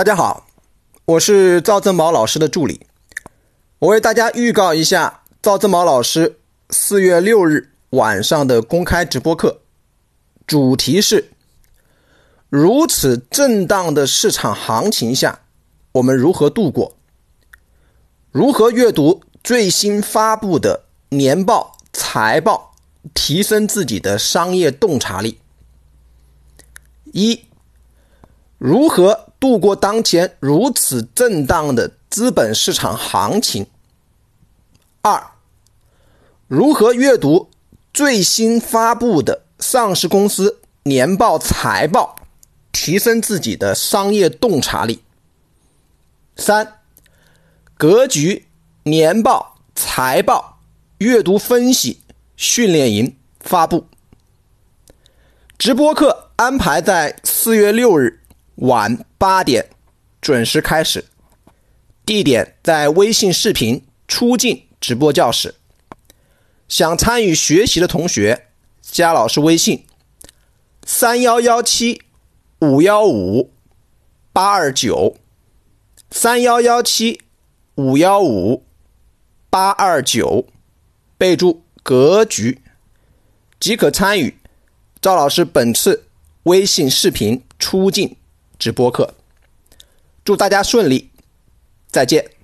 大家好，我是赵正宝老师的助理。我为大家预告一下赵正宝老师四月六日晚上的公开直播课，主题是：如此震荡的市场行情下，我们如何度过？如何阅读最新发布的年报、财报，提升自己的商业洞察力？一、如何？度过当前如此震荡的资本市场行情。二，如何阅读最新发布的上市公司年报、财报，提升自己的商业洞察力。三，格局年报、财报阅读分析训练营发布。直播课安排在四月六日。晚八点准时开始，地点在微信视频出镜直播教室。想参与学习的同学，加老师微信：三幺幺七五幺五八二九，三幺幺七五幺五八二九，备注“格局”即可参与赵老师本次微信视频出镜。直播课，祝大家顺利，再见。